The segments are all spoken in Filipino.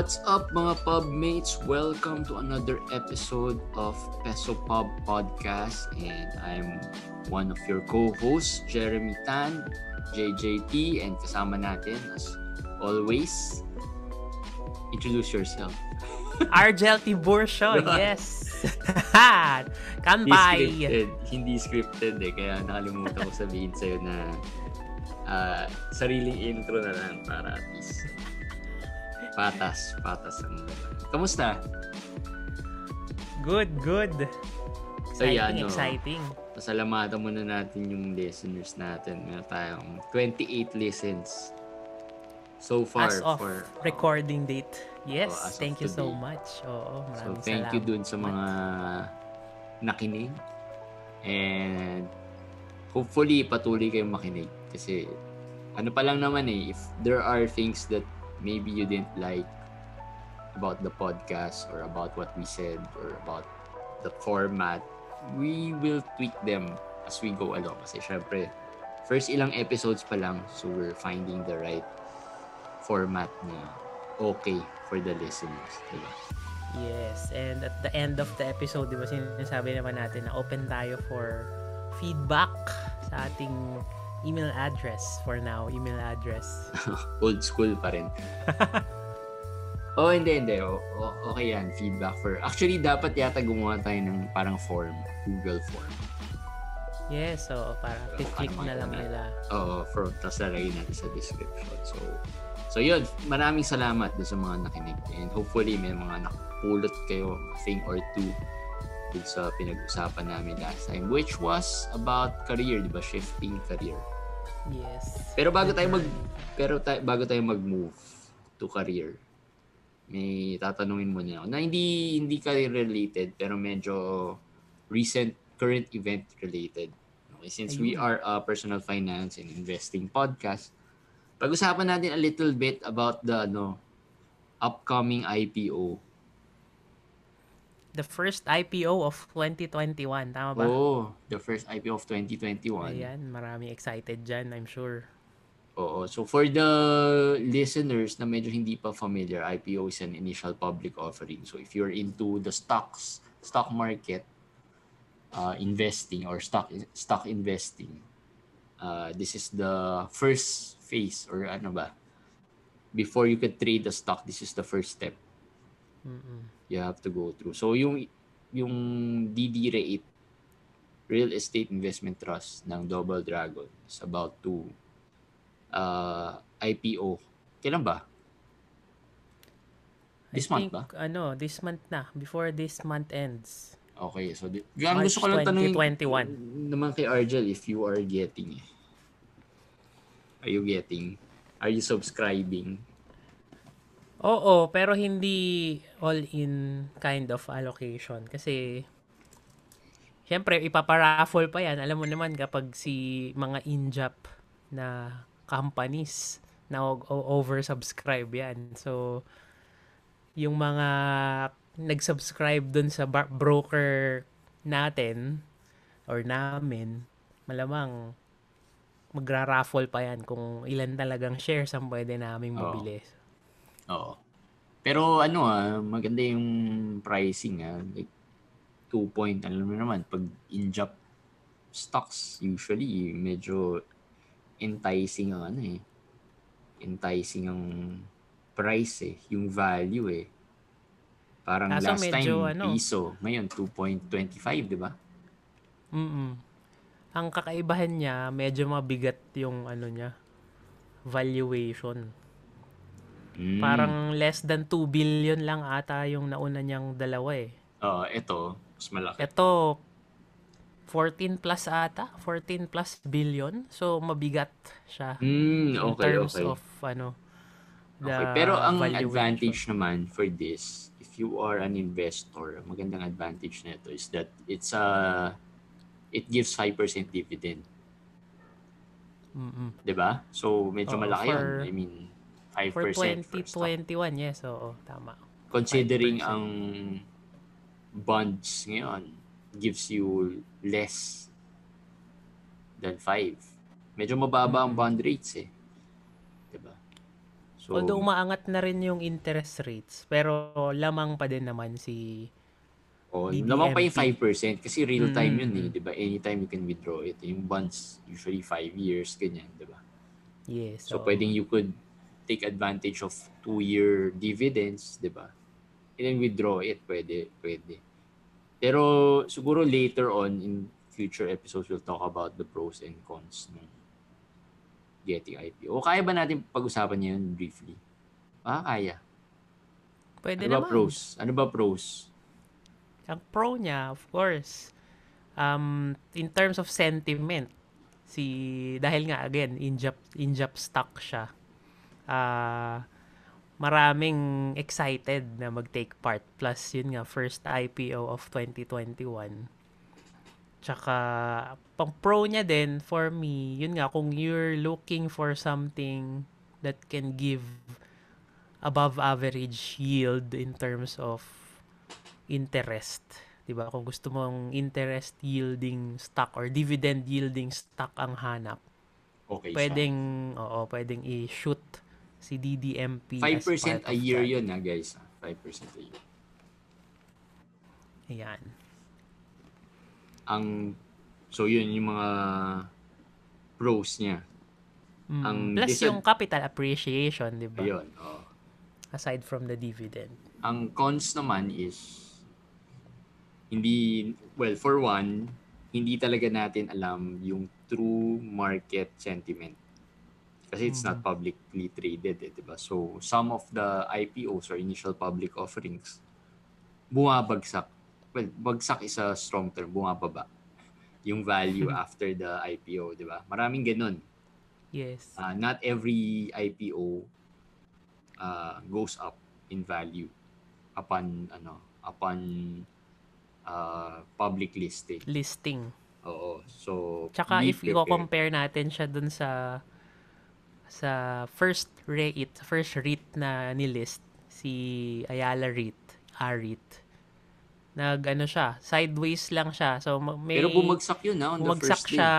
What's up mga pubmates? Welcome to another episode of Peso Pub Podcast and I'm one of your co-hosts, Jeremy Tan, JJT and kasama natin as always, introduce yourself. Argel Tiburcio, yes. Hindi Kampay. scripted. Hindi scripted eh. Kaya nakalimutan ko sabihin sa'yo na ah, sariling intro na lang para at least patas, patas ang. Kamusta? Good, good. So, Exciting, yan, no? exciting. Pasalamatan muna natin yung listeners natin. Meron tayong 28 listens so far. As of for, recording date. Yes, Oh, thank you so much. Oo, So thank you salamat. dun sa mga nakinig. And hopefully patuloy kayong makinig kasi ano pa lang naman eh if there are things that maybe you didn't like about the podcast or about what we said or about the format we will tweak them as we go along kasi syempre first ilang episodes pa lang so we're finding the right format na okay for the listeners diba? Yes, and at the end of the episode, di ba sinasabi naman natin na open tayo for feedback sa ating email address for now, email address. old school pa rin. oh, hindi, hindi. O, okay yan, feedback for... Actually, dapat yata gumawa tayo ng parang form, Google form. Yes, so para click-click na lang nila. Oo, for, tapos lalagay natin sa description. So, so yun, maraming salamat sa mga nakinig. And hopefully, may mga nakapulot kayo, thing or two, dun sa pinag-usapan namin last time, which was about career, di ba? Shifting career. Yes. Pero bago tayo mag pero tayo, bago tayo mag-move to career, may tatanungin mo na ako na hindi hindi career related pero medyo recent current event related. Okay, since we Ayun. are a personal finance and investing podcast, pag-usapan natin a little bit about the ano upcoming IPO. The first IPO of 2021, tama ba? Oh, the first IPO of 2021. Ayan, marami excited dyan, I'm sure. Oo. So for the listeners na medyo hindi pa familiar, IPO is an initial public offering. So if you're into the stocks, stock market, uh, investing or stock stock investing, uh, this is the first phase or ano ba? Before you could trade the stock, this is the first step Mm-mm. You have to go through. So yung yung DD rate Real Estate Investment Trust ng Double Dragon is about to uh, IPO. Kailan ba? This I month think, ba? ano, this month na. Before this month ends. Okay, so di- March gusto ko lang tanungin 2021. naman kay Argel if you are getting. Are you getting? Are you subscribing? Oo, pero hindi all-in kind of allocation. Kasi, syempre, ipaparaffle pa yan. Alam mo naman kapag si mga in-jap na companies na oversubscribe yan. So, yung mga nag-subscribe dun sa bar- broker natin or namin, malamang magra-raffle pa yan kung ilan talagang shares ang pwede naming Oo. mabili. Oo. Pero ano ah, maganda yung pricing ah. Like, two point, alam mo naman, pag in-job stocks, usually, medyo enticing ang ano eh. Enticing ang price eh. Yung value eh. Parang Kaso last medyo, time, ano, piso. Ngayon, 2.25, di ba? Mm Ang kakaibahan niya, medyo mabigat yung ano niya, valuation. Mm. Parang less than 2 billion lang ata yung nauna niyang dalawa eh. Oo, ito, mas malaki. Ito, 14 plus ata, 14 plus billion. So, mabigat siya. Mm, in okay, terms okay. of ano, the Okay, pero ang advantage naman for this, if you are an investor, magandang advantage nito is that it's a it gives 5% dividend, Mm-mm. 'di ba? So medyo Oo, malaki 'yun. for- I mean, 5% For for stock. 2021, yes, oo, tama. Considering 5%. ang bonds ngayon gives you less than 5. Medyo mababa ang bond rates eh. 'Di ba? So So, Although umaangat na rin yung interest rates, pero lamang pa din naman si oh, DDMP. naman pa yung 5% kasi real time Mm. yun eh, 'di ba? Anytime you can withdraw it. Yung bonds usually 5 years ganyan, 'di ba? yes. So oo. pwedeng you could take advantage of 2-year dividends, 'di ba? And then withdraw it, pwede, pwede. Pero siguro later on in future episodes we'll talk about the pros and cons ng getting IPO. O kaya ba natin pag-usapan niya yun briefly? Ah, kaya. Pwede ano ba naman. pros? Ano ba pros? Ang pro niya, of course, um, in terms of sentiment, si dahil nga again injap injap stock siya. Ah, maraming excited na mag-take part plus yun nga first IPO of 2021. Tsaka pang pro niya din for me, yun nga kung you're looking for something that can give above average yield in terms of interest. 'Di ba? Kung gusto mong interest yielding stock or dividend yielding stock ang hanap, Okay pwedeng oo, pwedeng i-shoot si DDMP siya. as 5% part a year that. yun na guys. ah. 5% a year. Ayan. Ang so yun yung mga pros niya. Mm, Ang plus disad- yung capital appreciation, 'di ba? Ayun. Oh. Aside from the dividend. Ang cons naman is hindi well for one hindi talaga natin alam yung true market sentiment kasi it's not publicly traded eh, 'di ba so some of the IPOs or initial public offerings bumabagsak well bagsak is a strong term bumababa yung value after the IPO 'di ba maraming ganun Yes. uh, not every IPO uh, goes up in value upon ano upon uh, public listing. Listing. Oo. So Tsaka if i-compare natin siya dun sa sa first REIT, first REIT na nilist, si Ayala REIT, AREIT, nag ano siya, sideways lang siya. So ma- may Pero bumagsak yun na on the bumagsak first day. siya.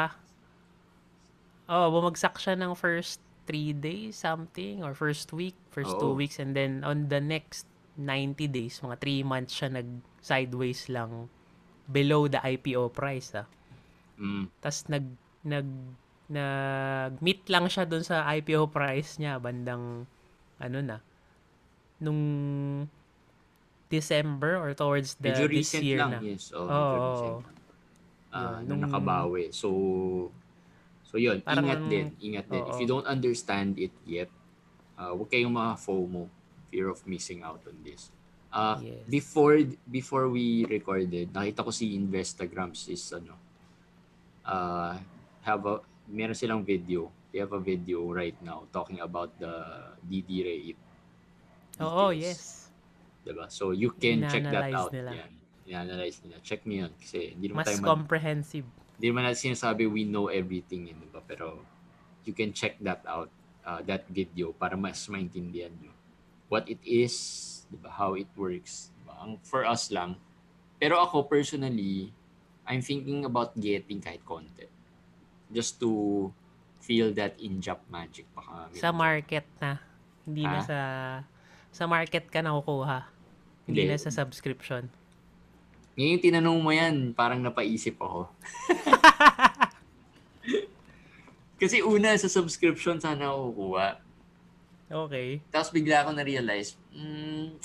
Oh, bumagsak siya ng first three days something or first week, first two Oo. weeks and then on the next 90 days, mga 3 months siya nag sideways lang below the IPO price ah. Mm. Tapos nag nag nag-meet lang siya doon sa IPO price niya bandang ano na nung December or towards the Medyo this year lang, na. yes. Oh, medyo recent. Ah, Yun, na nung- nakabawi. So, so yun, Parang ingat din. Ingat din. If oo. you don't understand it yet, uh, huwag kayong mga FOMO, fear of missing out on this. Uh, Yes. Before before we recorded, nakita ko si Instagrams is ano, uh, have a, meron silang video. They have a video right now talking about the DD rate. Oo, details. yes. Diba? So you can check that out. nila. Yan. Ina-analyze nila. Check nyo yun. Kasi hindi naman Mas tayo man, comprehensive. hindi naman natin sinasabi we know everything. Yun, diba? Pero you can check that out, uh, that video para mas maintindihan nyo what it is, diba? how it works. Diba? Ang, for us lang. Pero ako personally, I'm thinking about getting kahit konti. Just to feel that in-job magic. Baka Sa market na. Hindi na Ha? sa sa market ka nakukuha. Hindi Hindi. na sa subscription. Ngayon tinanong mo yan, parang napaisip ako. Kasi una sa subscription sana ako kukuha. Okay. Tapos bigla ako na-realize, mm,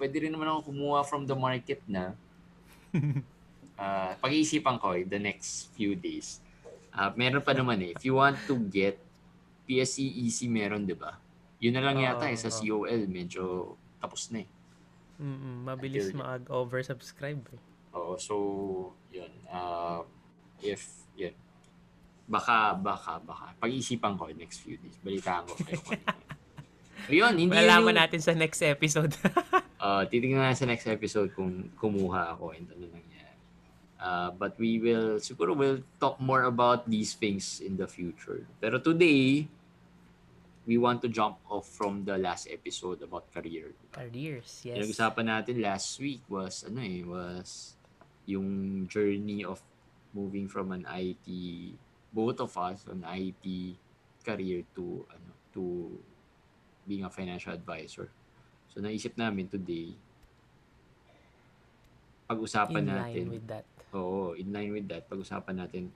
pwede rin naman ako kumuha from the market na. Ah, pag-iisipan ko eh, the next few days. Ah, meron pa naman eh. If you want to get PSE easy meron, di ba? Yun na lang yata eh, sa Oo. COL. Medyo tapos na eh. Mm-mm, mabilis Until- mag-oversubscribe. Eh. Oo, so, yun. Uh, if, yun. Baka, baka, baka. Pag-isipan ko next few days. Balitaan ko kayo. kung ano. Ayun, hindi yun Malalaman yung- natin sa next episode. Uh, titignan natin sa next episode kung kumuha ako and ano nangyari. Uh, but we will, siguro we'll talk more about these things in the future. Pero today, we want to jump off from the last episode about career. Careers, Yung yes. usapan natin last week was, ano eh, was yung journey of moving from an IT, both of us, an IT career to, ano, to being a financial advisor. So naisip namin today, pag-usapan In natin. line with that. Oo, in line with that, pag-usapan natin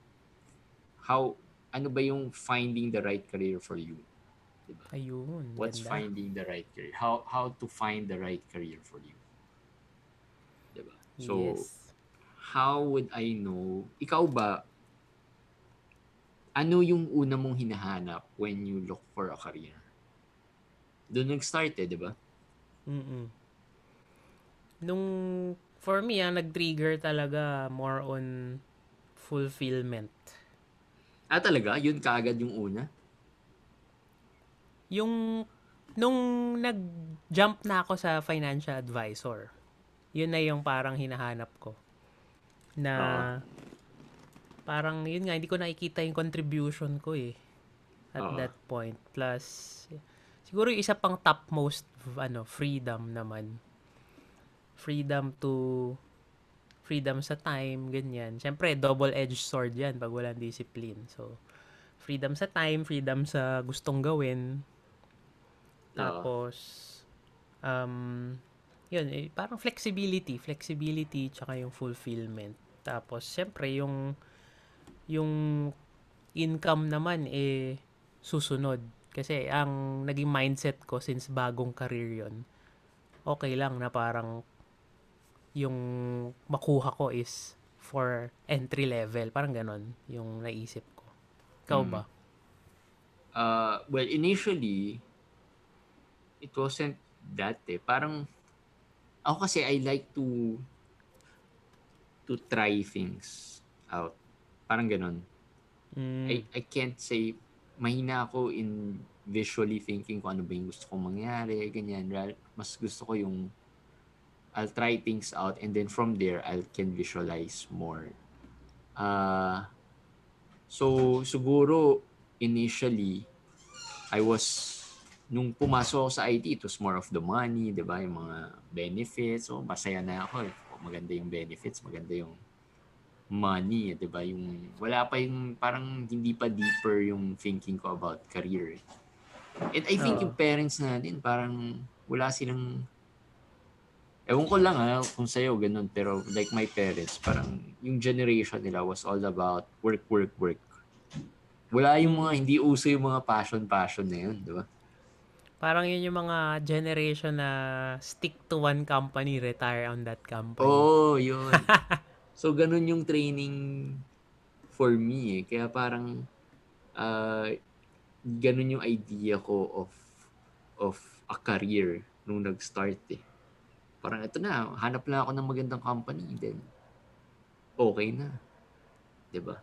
how ano ba yung finding the right career for you? Diba? Ayun. What's ganda. finding the right career? How how to find the right career for you? Diba? So, yes. how would I know? Ikaw ba, ano yung una mong hinahanap when you look for a career? Doon nag-start eh, di ba? Mm-mm. Nung, for me, ang nag-trigger talaga more on fulfillment. Ah, talaga? Yun kaagad yung una? Yung, nung nag-jump na ako sa financial advisor, yun na yung parang hinahanap ko. Na, parang, yun nga, hindi ko nakikita yung contribution ko eh. At Oo. that point. Plus, siguro yung isa pang topmost, ano, freedom naman. Freedom to, freedom sa time, ganyan. Siyempre, double-edged sword yan pag walang discipline. So, freedom sa time, freedom sa gustong gawin. Tapos, um, yun, eh, parang flexibility, flexibility, tsaka yung fulfillment. Tapos, syempre, yung, yung income naman, eh, susunod. Kasi, ang naging mindset ko since bagong career yon okay lang na parang yung makuha ko is for entry level. Parang ganon yung naisip ko. Ikaw Mm. ba? Uh, well, initially, it wasn't that eh. Parang, ako kasi I like to to try things out. Parang ganon. Mm, I, I can't say, mahina ako in visually thinking kung ano ba yung gusto kong mangyari, ganyan. Mas gusto ko yung I'll try things out and then from there, I can visualize more. Uh, so, siguro, initially, I was, nung pumasok ako sa IT, it was more of the money, di ba? Yung mga benefits. So, masaya na ako. eh. Maganda yung benefits, maganda yung money, eh, 'di ba? Yung wala pa yung parang hindi pa deeper yung thinking ko about career. eh. And I think Oo. yung parents natin parang wala silang Ewan ko lang ha, kung sa'yo ganun, pero like my parents, parang yung generation nila was all about work, work, work. Wala yung mga, hindi uso yung mga passion, passion na yun, di ba? Parang yun yung mga generation na stick to one company, retire on that company. Oo, oh, yun. so, ganun yung training for me eh. Kaya parang, uh, ganun yung idea ko of of a career nung nag-start eh. Parang ito na, hanap lang ako ng magandang company, then okay na. ba?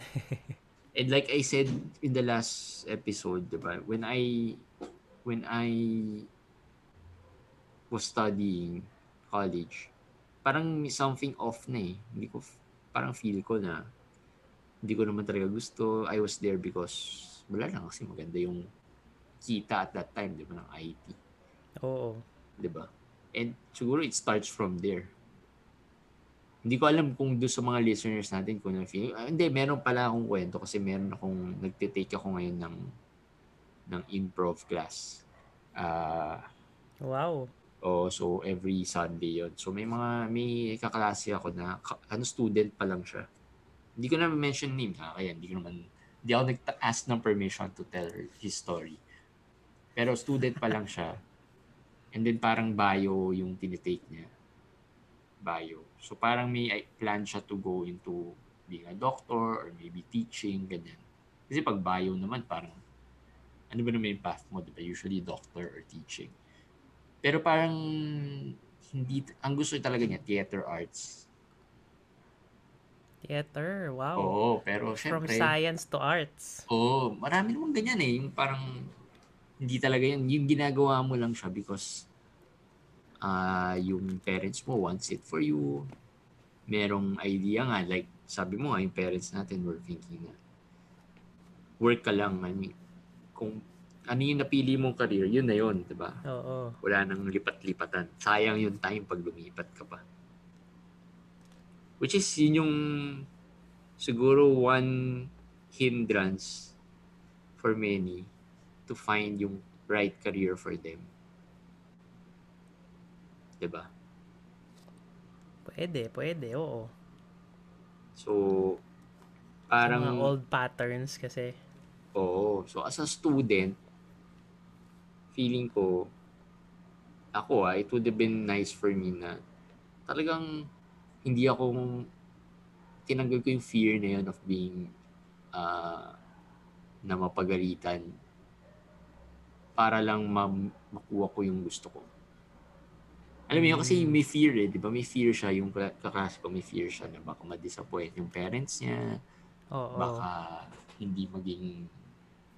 And like I said in the last episode, 'di ba? When I when I was studying college, parang something off na eh. Hindi ko, parang feel ko na hindi ko naman talaga gusto. I was there because wala lang kasi maganda yung kita at that time, di ba, ng IT. Oo. Di ba? And siguro it starts from there. Hindi ko alam kung doon sa mga listeners natin kung ano feel. Ah, hindi, meron pala akong kwento kasi meron akong nagtitake ako ngayon ng ng improv class. Ah, Wow. Oh, so every Sunday yon. So may mga may kaklase ako na ka- ano student pa lang siya. Hindi ko na mention name ha, kaya hindi ko naman hindi ako nag-ask ng permission to tell his story. Pero student pa lang siya. And then parang bio yung tinitake niya. Bio. So parang may plan siya to go into being a doctor or maybe teaching, ganyan. Kasi pag bio naman parang ano ba naman yung path mo, di ba? Usually doctor or teaching. Pero parang hindi ang gusto talaga niya theater arts. Theater. Wow. Oo, pero From syempre science to arts. Oo, marami naman ganyan eh, yung parang hindi talaga yan, yung ginagawa mo lang siya because ah yung parents mo wants it for you. Merong idea nga like sabi mo nga yung parents natin were thinking na work ka lang, I mean, kung ano yung napili mong career, yun na yun, di ba? Oo. wala nang lipat-lipatan. Sayang yung time pag lumipat ka pa. Which is, yun yung siguro one hindrance for many to find yung right career for them. 'Di ba? Pwede, pwede, oo. So, Parang parang mga old patterns kasi. Oo. So, as a student, feeling ko, ako ah, it would have been nice for me na talagang hindi ako, tinanggal ko yung fear na yun of being, ah, na mapagalitan para lang ma- makuha ko yung gusto ko. Alam mo yun, kasi may fear eh, di ba? May fear siya, yung kaklase ko, may fear siya na baka ma-disappoint yung parents niya, Oo. baka hindi maging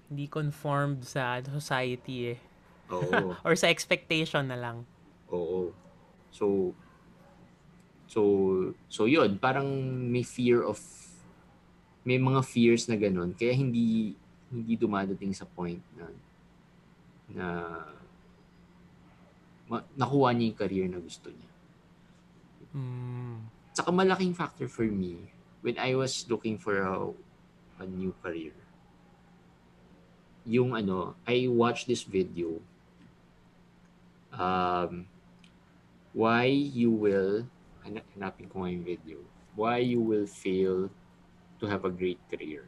Hindi conformed sa society eh. oo Or sa expectation na lang. oo so so so yun parang may fear of may mga fears na ganun kaya hindi hindi dumadating sa point na na ma, nakuha niya yung career na gusto niya Mm. Saka malaking factor for me when I was looking for a, a new career. Yung ano, I watched this video. Um, why you will, hana- hanapin ko nga yung video. Why you will fail to have a great career.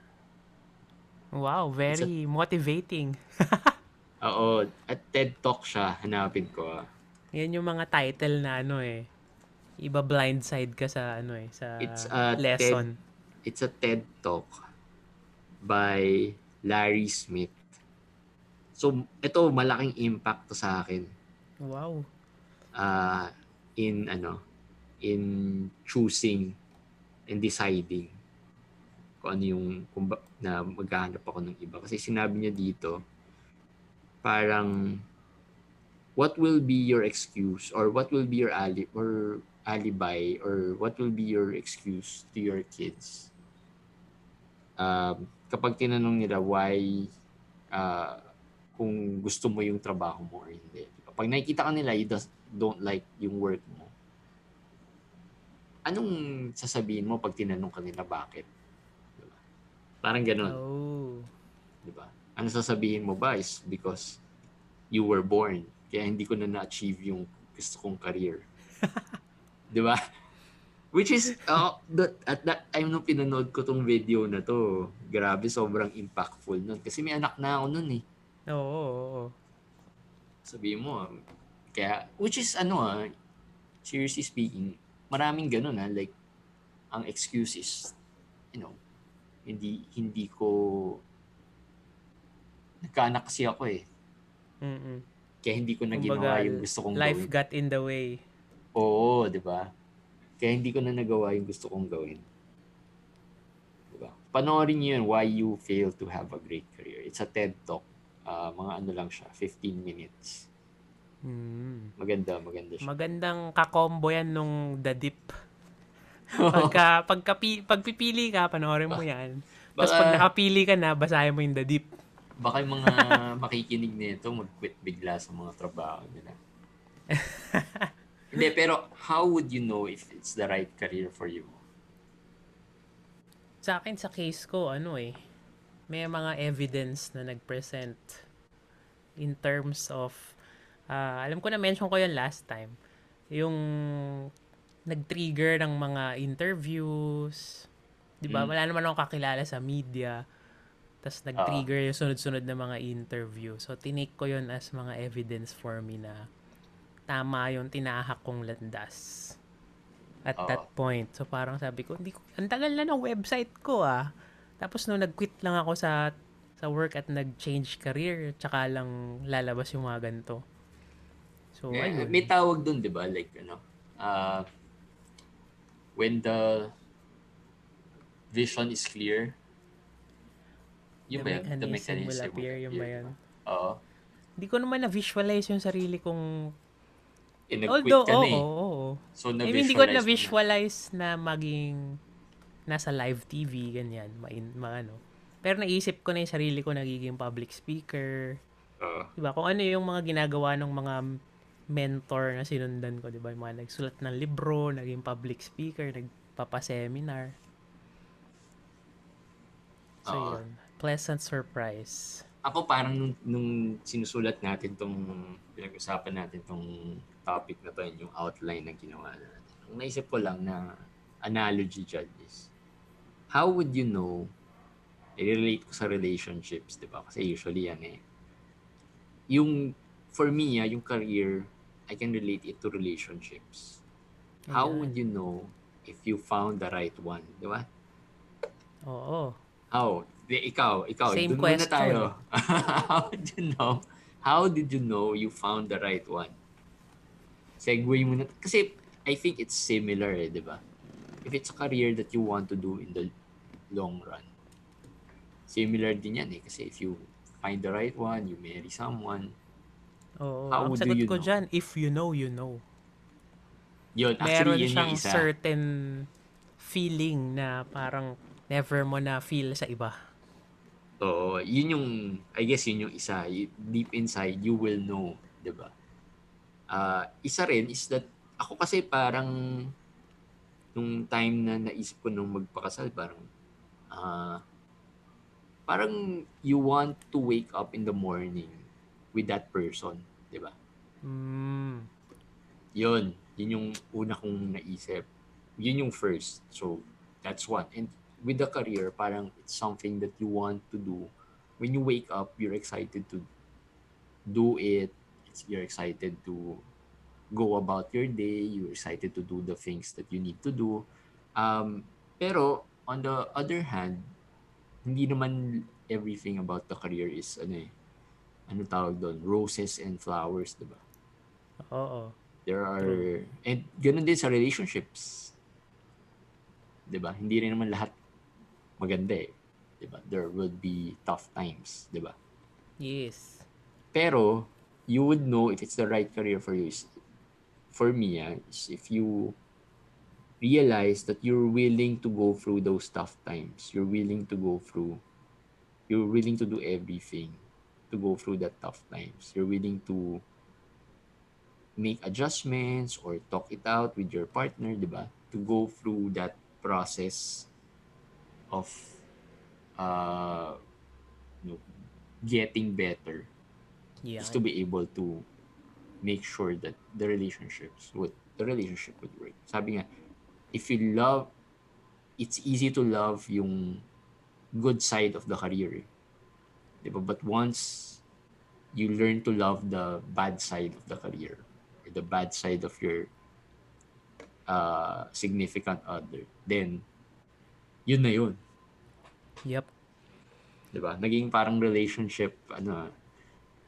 Wow, very motivating. Oo, at TED Talk siya, hanapin ko. ah. Yan yung mga title na ano eh. Iba blindside ka sa ano eh, sa It's a lesson. It's a TED Talk by Larry Smith. So, ito malaking impact to sa akin Wow. uh, in ano in choosing and deciding kung ano yung kung ba, na maghahanap ako ng iba kasi sinabi niya dito parang what will be your excuse or what will be your ali or alibi or what will be your excuse to your kids um, kapag tinanong nila why uh, kung gusto mo yung trabaho mo or hindi. Pag nakikita ka nila you just don't like yung work mo, anong sasabihin mo pag tinanong ka nila bakit? Diba? Parang ganun, Oh. di ba? Ano sasabihin mo ba is because you were born, kaya hindi ko na na-achieve yung gusto kong career. di ba? Which is, uh, that, at that time nung pinanood ko tong video na to, grabe, sobrang impactful nun. Kasi may anak na ako nun eh. Oo. oo, oo. sabihin mo, ah, kaya, which is ano ah, seriously speaking, maraming ganun ah, like, ang excuse is, you know, hindi, hindi ko, nagkaanak kasi ako eh. Mm-mm. Kaya hindi ko na Kumbaga, ginawa yung gusto kong Life gawin. got in the way. Oo, di ba? Kaya hindi ko na nagawa yung gusto kong gawin. Di ba? Panoorin niyo yun, Why You Fail to Have a Great Career. It's a TED Talk. Ah, mga ano lang siya, 15 minutes. Mm. Maganda, maganda siya. Magandang kakombo yan nung The Dip. Pagka, pagka pagpipili ka, panoorin mo yan. Tapos pag nakapili ka na, basahin mo yung The Dip. Baka yung mga makikinig nito mag-quit bigla sa mga trabaho nila. Hindi, pero how would you know if it's the right career for you? Sa akin, sa case ko, ano eh, may mga evidence na nag-present in terms of, ah, alam ko na mention ko yun last time, yung nag-trigger ng mga interviews, di ba? Mm. Wala naman akong kakilala sa media. Tapos nag-trigger yung sunod-sunod na mga interview. So, tinake ko yun as mga evidence for me na tama yung tinahak kong landas at Oo. that point. So, parang sabi ko, hindi ko, ang tagal na ng website ko ah. Tapos nung nag-quit lang ako sa sa work at nag-change career, tsaka lang lalabas yung mga ganito. So, May, ayun. may tawag dun, di ba? Like, ano, uh, when the vision is clear, The yun ba yun? mechanism will appear, yun ba yan? Oo. Hindi ko naman na-visualize yung sarili kong... Nag-quit Although, ka oo, na eh. oo, oo. So, I mean, hindi ko na-visualize na. na-visualize na maging nasa live TV, ganyan, main, ma, ano. Pero naisip ko na yung sarili ko nagiging public speaker. Oo. Diba? Kung ano yung mga ginagawa ng mga mentor na sinundan ko, diba? Yung mga nagsulat ng libro, naging public speaker, nagpapa-seminar. So, Oo. yun. Pleasant surprise. ako parang nung, nung sinusulat natin tong pinag-usapan natin tong topic na to, yung outline na ginawa natin. Ang naisip ko lang na analogy dyan is, how would you know, i-relate ko sa relationships, di ba? Kasi usually yan eh. Yung, for me, ah, yung career, I can relate it to relationships. How Ayan. would you know if you found the right one, di ba? Oo. How? Ikaw, ikaw, Same dun muna question. tayo. how did you know? How did you know you found the right one? Segue muna. Kasi I think it's similar eh, di ba? If it's a career that you want to do in the long run, similar din yan eh. Kasi if you find the right one, you marry someone, Oo. How Ang do sagot you ko know? dyan, if you know, you know. yun, Meron actually yun siyang yung isa. certain feeling na parang never mo na feel sa iba. Oo, yun yung, I guess yun yung isa. Deep inside, you will know, di ba? Ah, isa rin is that, ako kasi parang, nung time na naisip ko nung magpakasal, parang, ah, parang you want to wake up in the morning with that person, di ba? Mm. Yun, yun yung una kong naisip. Yun yung first. So, that's one. And with the career, parang it's something that you want to do. When you wake up, you're excited to do it. You're excited to go about your day. You're excited to do the things that you need to do. Um, pero, on the other hand, hindi naman everything about the career is, ano eh, ano tawag doon, roses and flowers, di ba? Oo. There are, and ganun din sa relationships. 'Di ba? Hindi rin naman lahat maganda eh. 'Di ba? There will be tough times, 'di ba? Yes. Pero, you would know if it's the right career for you. Is, for me, ah, is if you realize that you're willing to go through those tough times. You're willing to go through, you're willing to do everything to go through that tough times. You're willing to make adjustments or talk it out with your partner, di ba? To go through that process of uh, you know, getting better Yeah. is to be able to make sure that the relationships would the relationship would work. Sabi nga, if you love, it's easy to love yung good side of the career. eh. Diba? But once you learn to love the bad side of the career, or the bad side of your uh, significant other, then yun na yun. Yep. Diba? Naging parang relationship, ano,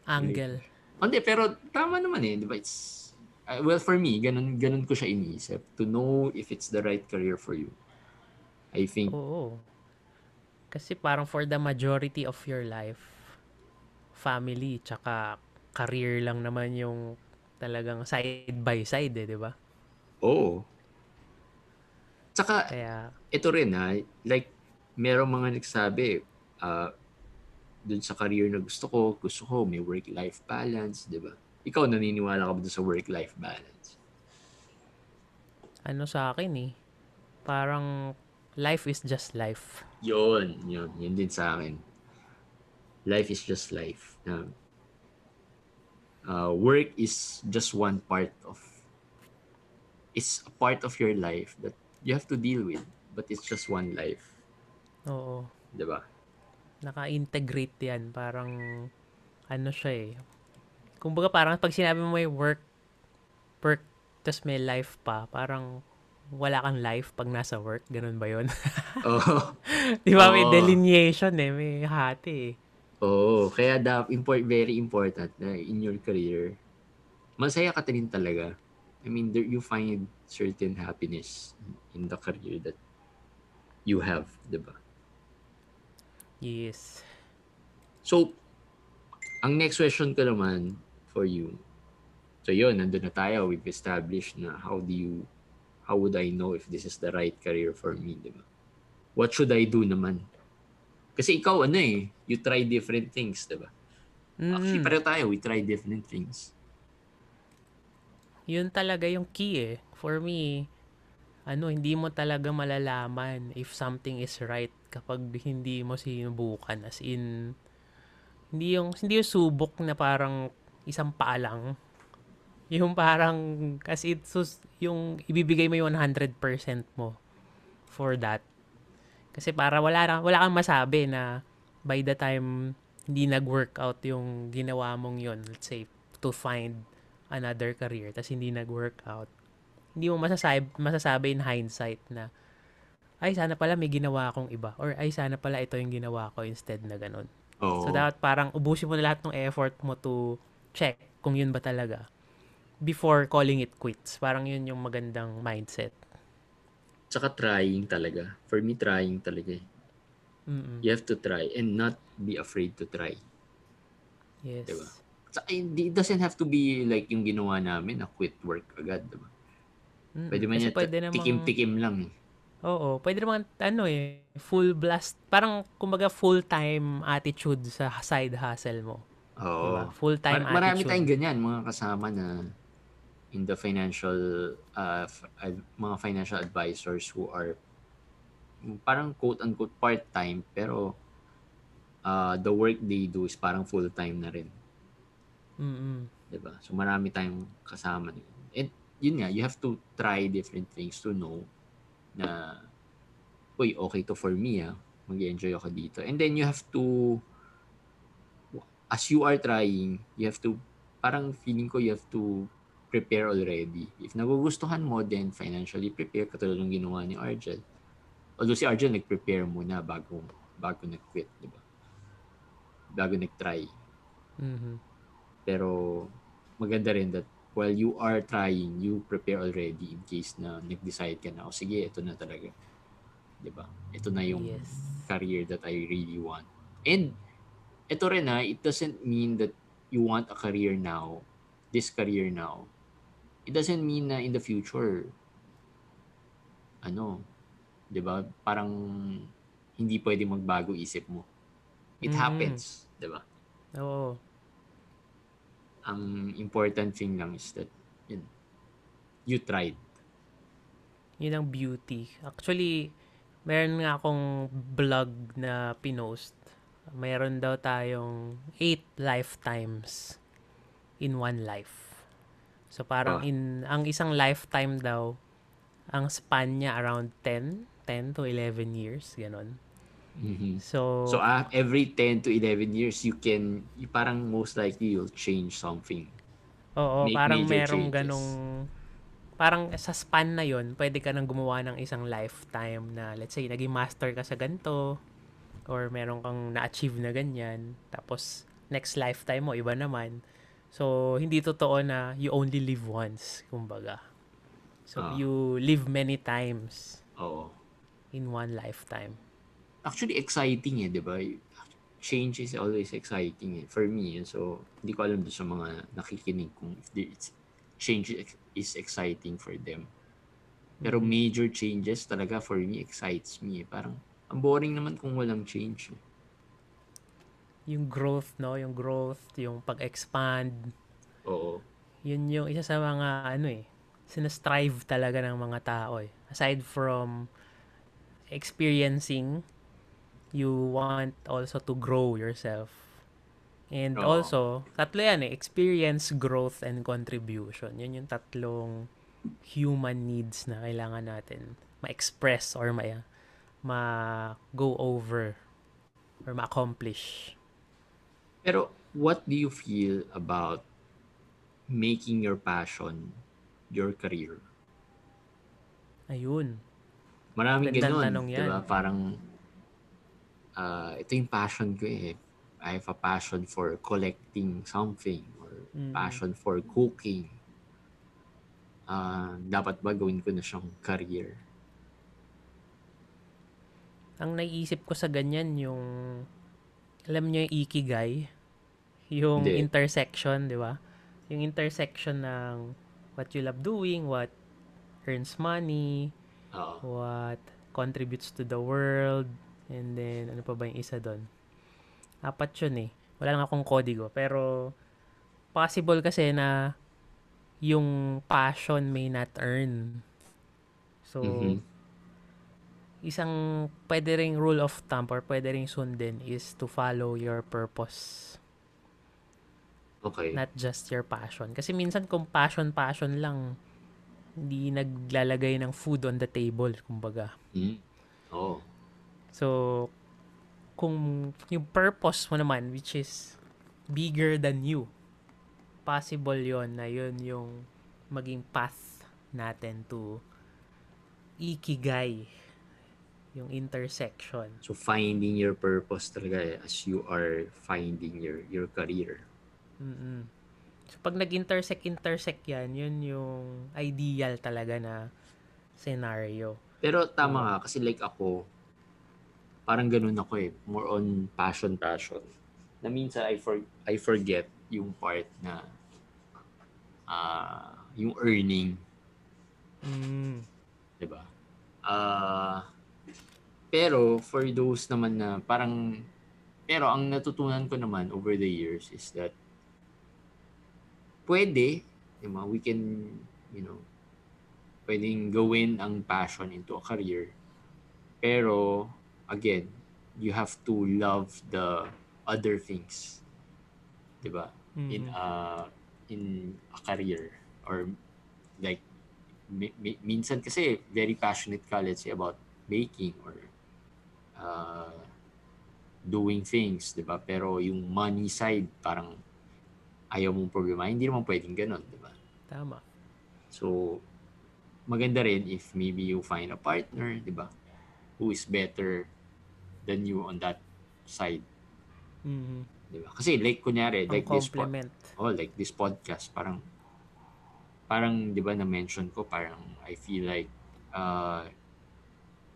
Angle. Hindi, pero tama naman eh, di ba? It's, uh, well, for me, ganun, ganun ko siya iniisip. To know if it's the right career for you. I think, Oo. Kasi parang for the majority of your life, family tsaka career lang naman yung talagang side by side eh, di ba? oo. Tsaka, Kaya, ito rin ha, like, merong mga nagsabi, uh, dun sa career na gusto ko, gusto ko may work-life balance, di ba? Ikaw, naniniwala ka ba dun sa work-life balance? ano sa akin eh, parang life is just life. Yun, yun. Yun din sa akin. Life is just life. Na, uh, work is just one part of, it's a part of your life that you have to deal with. But it's just one life. Oo. Di ba? Naka-integrate yan. Parang, ano siya eh. Kumbaga parang pag sinabi mo may work, work, tas may life pa, parang wala kang life pag nasa work. Ganun ba yun? Oo. Di ba may delineation eh, may hati eh. Oo. Kaya da, import, very important na in your career, masaya ka rin talaga. I mean, there, you find certain happiness in the career that you have, di ba? Yes. So, ang next question ko naman for you. So yun, nandun na tayo. We've established na how do you, how would I know if this is the right career for me, di ba? What should I do naman? Kasi ikaw, ano eh, you try different things, di ba? Actually, Mm, pareho tayo, we try different things. Yun talaga yung key eh. For me, ano, hindi mo talaga malalaman if something is right kapag hindi mo sinubukan. As in, Hindi yung, hindi yung subok na parang isang paa lang. Yung parang, kasi it's yung ibibigay mo yung 100% mo for that. Kasi para wala, wala kang masabi na by the time hindi nag-workout yung ginawa mong yon let's say, to find another career, tapos hindi nag-workout, hindi mo masasabi, masasabi in hindsight na, ay, sana pala may ginawa akong iba. Or, ay, sana pala ito yung ginawa ko instead na ganun. Oo. So, dapat parang ubusin mo na lahat ng effort mo to check kung yun ba talaga before calling it quits. Parang yun yung magandang mindset. Tsaka trying talaga. For me, trying talaga eh. Mm-mm. You have to try and not be afraid to try. Yes. Diba? Sa- It doesn't have to be like yung ginawa namin na quit work agad. Diba? Mm-mm. Pwede man yan, pwede namang- tikim-tikim lang. eh. Oo, pwede naman ano eh, full blast, parang kumbaga full-time attitude sa side hustle mo. Oo. Diba? Full-time Mar- marami attitude. tayong ganyan, mga kasama na in the financial, uh, f- ad- mga financial advisors who are parang quote-unquote part-time, pero uh, the work they do is parang full-time na rin. Mm-mm. 'di ba? So marami tayong kasama na yun. And yun nga, you have to try different things to know na uy, okay to for me ah. Mag-enjoy ako dito. And then you have to as you are trying, you have to parang feeling ko you have to prepare already. If nagugustuhan mo, then financially prepare katulad ng ginawa ni Argel. Although si Argel nag-prepare muna bago bago nag-quit, di ba? Bago nag-try. Mhm. Pero maganda rin that while you are trying, you prepare already in case na nag-decide ka na, o sige, ito na talaga. 'Di ba? Ito na yung Yes. career that I really want. And ito rin ha, it doesn't mean that you want a career now, this career now. It doesn't mean na in the future, ano, 'di ba? Parang hindi pwede magbago isip mo. It Mhm. happens, 'di ba? Oo. Ang important thing lang is that yun, you tried. Yun ang beauty. Actually, meron nga akong blog na pinost. Meron daw tayong eight lifetimes in one life. So parang Ah. in ang isang lifetime daw, ang span niya around 10, 10 to 11 years, ganon. Mhm. So, So uh, every 10 to 11 years you can you parang most likely you'll change something. oo, make parang merong changes. ganong parang sa span na yon pwede ka nang gumawa ng isang lifetime na let's say naging master ka sa ganito or meron kang na-achieve na ganyan tapos next lifetime mo iba naman so hindi totoo na you only live once kumbaga so Ah. you live many times Oo. in one lifetime Actually exciting eh, 'di ba? Change is always exciting eh, for me. eh. So hindi ko alam doon sa mga nakikinig kung if it's, change is- is exciting for them. Pero major changes talaga for me excites me. eh. Parang ang boring naman kung walang change. eh. yung growth no yung growth yung pag-expand Oo. yun yung isa sa mga ano eh sinastrive talaga ng mga tao eh. Aside from experiencing, you want also to grow yourself. And Oo. also, tatlo yan eh, experience, growth, and contribution. Yun yung tatlong human needs na kailangan natin ma-express or ma, ma-go over or ma-accomplish. Pero what do you feel about making your passion your career? Ayun. Maraming ganun, di ba? Parang, ah, ito yung passion ko eh. I have a passion for collecting something or Mm. passion for cooking. Ah, dapat ba gawin ko na siyang career? Ang naiisip ko sa ganyan yung alam niyo yung ikigai, yung Hindi. intersection, di ba? Yung intersection ng what you love doing, what earns money, Oo. what contributes to the world, and then ano pa ba yung isa doon? Apat yun eh. Wala lang akong kodigo. Pero possible kasi na yung passion may not earn. So, Mhm. isang pwede ring rule of thumb or pwede ring sundin is to follow your purpose. Okay. not just your passion. Kasi minsan kung passion-passion lang, hindi naglalagay ng food on the table, kumbaga. Mm. Oo. So, kung yung purpose mo naman, which is bigger than you, possible yon na yun yung maging path natin to ikigai, yung intersection. So finding your purpose talaga eh, as you are finding your your career. mm So, pag nag-intersect, intersect yan, yun yung ideal talaga na scenario. Pero tama nga kasi like ako parang ganun ako eh, more on passion passion. Na minsan I for I forget yung part na ah yung earning, Mm. 'di ba? Ah pero for those naman na parang pero ang natutunan ko naman over the years is that pwede, di ba, we can, you know, pwedeng gawin ang passion into a career. Pero, again, you have to love the other things. Di ba? In Mm. a, in a career. Or, like, mi- mi- minsan kasi, very passionate ka, let's say, about baking or uh, doing things, di ba? Pero yung money side, parang ayaw mong problema. Hindi naman pwedeng ganun, di ba? Tama. So, maganda rin if maybe you find a partner, di ba? Who is better than you on that side, Mhm. di ba? Kasi like kunyari, Ang like this pod, oh, like this podcast, parang parang 'di ba na mention ko parang I feel like uh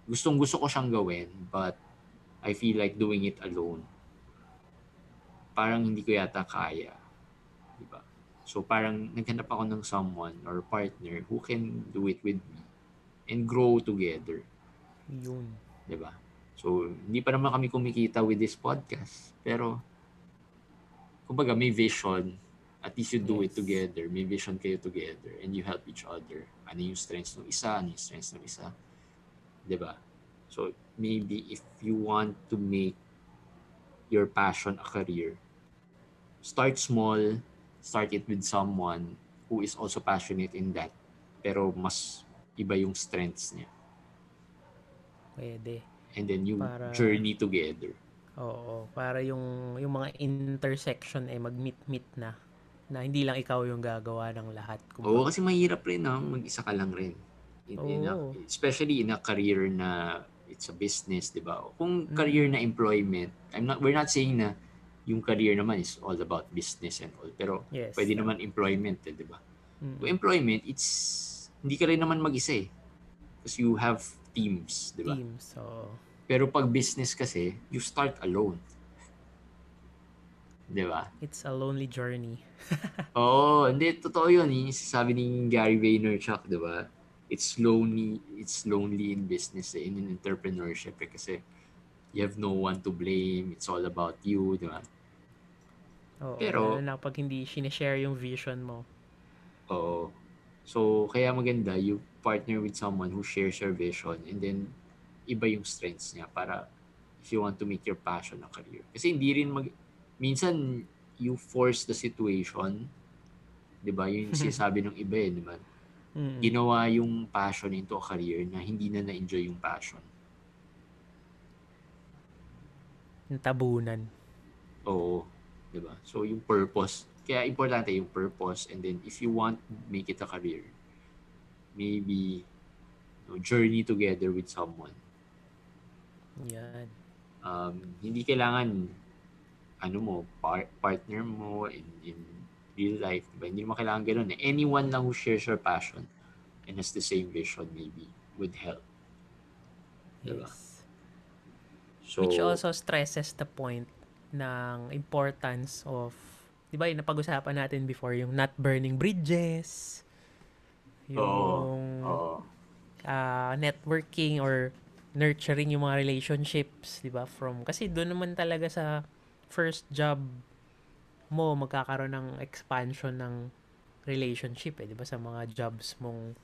gustong gusto ko siyang gawin but I feel like doing it alone. Parang hindi ko yata kaya. 'Di ba? So parang naghanap ako ng someone or partner who can do it with me and grow together, Yun. 'di ba? So hindi pa naman kami kumikita with this podcast, pero kumbaga may vision at least you do it Yes. together. May vision kayo together and you help each other. Ano yung strengths ng isa, ano yung strengths ng isa. ba? So maybe if you want to make your passion a career, start small, start it with someone who is also passionate in that pero mas iba yung strengths niya. Pwede. And then you Para- journey together. Oo. Para yung, yung mga intersection eh mag-meet-meet na. Na hindi lang ikaw yung gagawa ng lahat. Kumbaga. Oo, kasi mahirap rin no? mag-isa ka lang rin. In, in a- Oo. especially in a career na it's a business, di ba? Kung Mm. career na employment, I'm not, we're not saying na yung career naman is all about business and all. Pero Yes. pwede naman employment, eh, di ba? Mm. Kung employment, it's, hindi ka rin naman mag-isa eh. Because you have teams, di ba? Teams. So, Pero pag business kasi, you start alone. Di ba? it's a lonely journey. Oo, hindi, totoo yun. Yung sabi ni Gary Vaynerchuk, di ba? It's lonely, it's lonely in business, eh, in entrepreneurship, eh, kasi you have no one to blame. It's all about you, di ba? Oo. Pero- na pag hindi sinishare yung vision mo. Oo. So, kaya maganda, you partner with someone who shares your vision and then iba yung strengths niya para if you want to make your passion a career. Kasi hindi rin mag... Minsan, you force the situation, di ba? Yun yung sinasabi ng iba eh, di ba? Mm. Ginawa yung passion into a career na hindi na na-enjoy yung passion. Yung tabunan. Oo. Di ba? So, yung purpose. Kaya importante yung purpose and then if you want make it a career, maybe you know, journey together with someone. Yan. Um, hindi kailangan ano mo, par- partner mo in, in real life. Diba? Hindi naman kailangan ganun eh. Anyone lang who shares your passion and has the same vision maybe would help. Diba? Yes. So, Which also stresses the point ng importance of, di ba yung napag-usapan natin before, yung not burning bridges, yung oo. ah, networking or nurturing yung mga relationships, di ba? From, kasi doon naman talaga sa first job mo, magkakaroon ng expansion ng relationship, eh, di ba? Sa mga jobs mong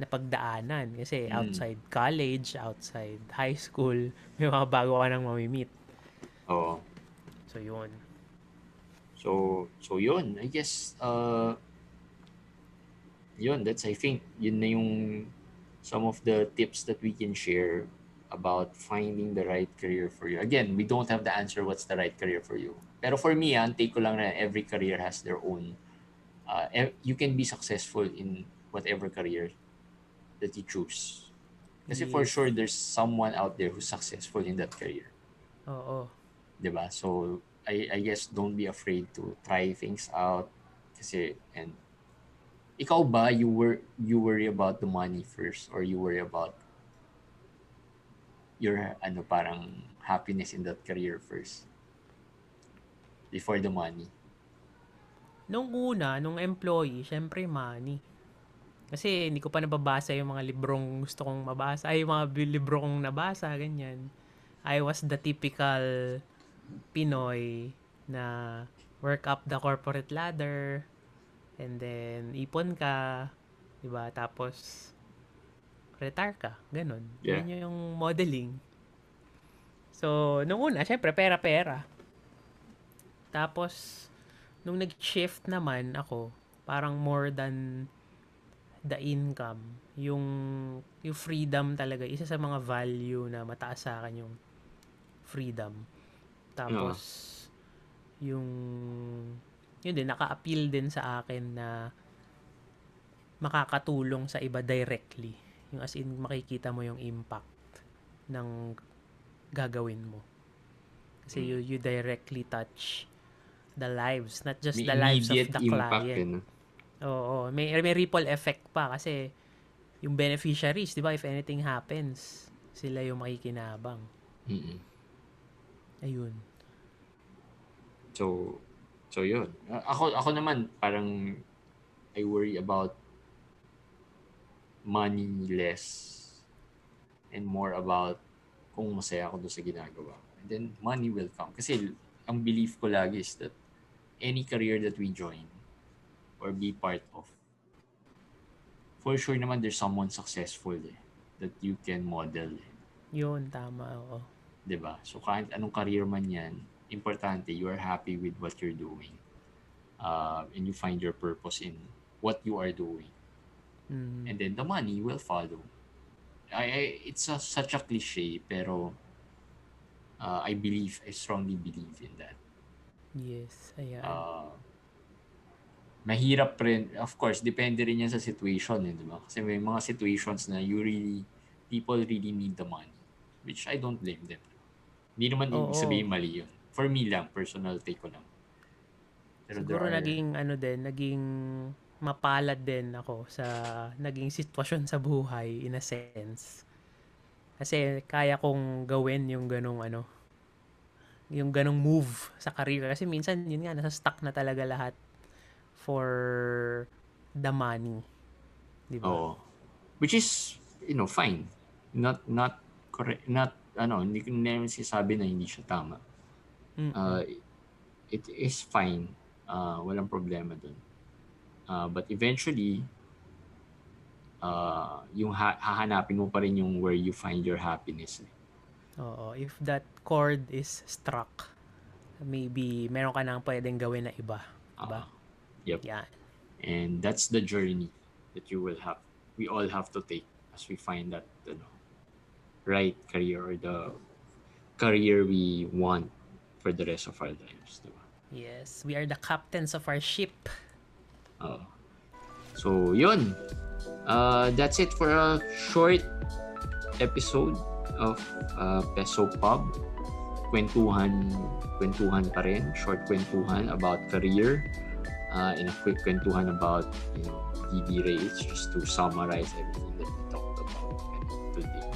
napagdaanan. Kasi Mm. outside college, outside high school, may mga bago ka nang mamimit. Oo. So, yun. So, so yun. I guess, uh, yun, that's, I think, yun na yung some of the tips that we can share about finding the right career for you. Again, we don't have the answer what's the right career for you. Pero for me, ang take ko lang na every career has their own. Uh, you can be successful in whatever career that you choose. Kasi for sure, there's someone out there who's successful in that career. Oo. 'di ba? So I I guess don't be afraid to try things out kasi and ikaw ba you were you worry about the money first or you worry about your ano parang happiness in that career first before the money. Nung una, nung employee, syempre money. Kasi hindi ko pa nababasa yung mga librong gusto kong mabasa. Ay, yung mga libro kong nabasa, ganyan. I was the typical Pinoy na work up the corporate ladder and then ipon ka, 'di ba? Tapos retire ka, ganun. Yeah. Yun yung modeling. So, nung una, syempre pera-pera. Tapos nung nag-shift naman ako, parang more than the income, yung yung freedom talaga, isa sa mga value na mataas sa akin yung freedom. Tapos yung yun din naka-appeal din sa akin na makakatulong sa iba directly. Yung as in makikita mo yung impact ng gagawin mo. Kasi you you directly touch the lives, not just May the lives of the client. eh? Oo, may may ripple effect pa kasi yung beneficiaries, 'di ba, if anything happens, sila yung makikinabang. Mm-mm. Ayun. So, so yun. Ako, ako naman, parang I worry about money less and more about kung masaya ako doon sa ginagawa. And then, money will come. Kasi, ang belief ko lagi is that any career that we join or be part of, for sure naman there's someone successful eh, that you can model eh. Yun, tama. 'di ba? So kahit anong career man 'yan, importante you are happy with what you're doing. Uh, and you find your purpose in what you are doing. Mm. And then the money will follow. I, I it's a, such a cliche pero uh, I believe I strongly believe in that. Yes, ayan. Uh, mahirap rin, of course, depende rin yan sa situation, eh, di ba? Kasi may mga situations na you really, people really need the money. Which I don't blame them. Hindi naman Oo. ibig sabihin mali yun. For me lang, personal take ko lang. Pero Siguro are- naging ano din, naging mapalad din ako sa naging sitwasyon sa buhay in a sense. Kasi kaya kong gawin yung ganong ano, yung ganong move sa career. Kasi minsan, yun nga, nasa stuck na talaga lahat for the money. Di ba? Oo. Which is, you know, fine. Not, not correct, not, ano, hindi ko naman sinasabi na hindi siya tama. Mm-mm. uh, it is fine. Uh, walang problema dun. Uh, but eventually, uh, yung ha- hahanapin mo pa rin yung where you find your happiness. eh. Oo, if that chord is struck, maybe meron ka nang pwedeng gawin na iba. Diba? Uh, yep. Yan. And that's the journey that you will have. We all have to take as we find that you know, right career or the career we want for the rest of our lives. Diba? Yes, we are the captains of our ship. Oo. So, yun. Uh, that's it for a short episode of uh, Peso Pub. Kwentuhan, kwentuhan pa rin. Short kwentuhan about career. Uh, and a quick kwentuhan about, you know, DB rates just to summarize everything that we talked about today.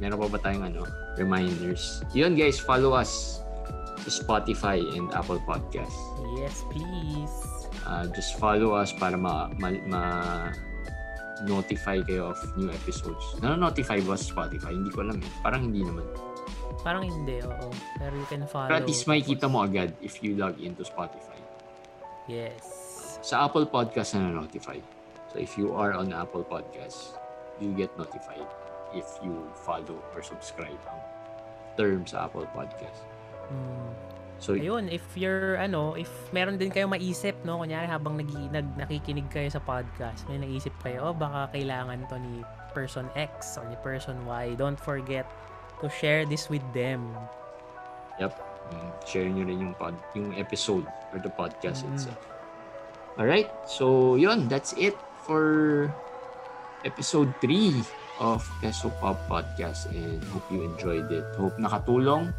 Meron pa ba tayong ano, reminders? Yun guys, follow us sa Spotify and Apple Podcasts. Yes, please. Uh, just follow us para ma, ma, ma- notify kayo of new episodes. Nano-notify ba sa Spotify? Hindi ko alam eh. Parang hindi naman. Parang hindi, oo. Pero you can follow. Pero at least makikita mo agad if you log into Spotify. Yes. Sa Apple Podcast na notify. So if you are on Apple Podcast, you get notified if you follow or subscribe ang term sa Apple Podcast. Mm. So, Ayun, if you're, ano, if meron din kayo maisip, no, kunyari habang nag, nag, nakikinig kayo sa podcast, may naisip kayo, oh, baka kailangan to ni person X or ni person Y, don't forget to share this with them. Yep. Mm, share nyo rin yung, pod, yung episode or the podcast Mm. itself. Alright. So, yun. That's it for episode 3 of Peso Pop Podcast and hope you enjoyed it. Hope nakatulong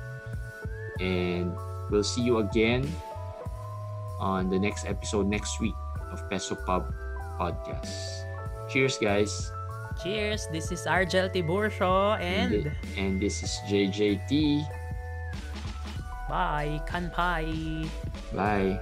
and we'll see you again on the next episode next week of Peso Pop Podcast. Cheers, guys. Cheers! This is Argel Tiburcio and and this is JJT. bye! Kanpai! Bye.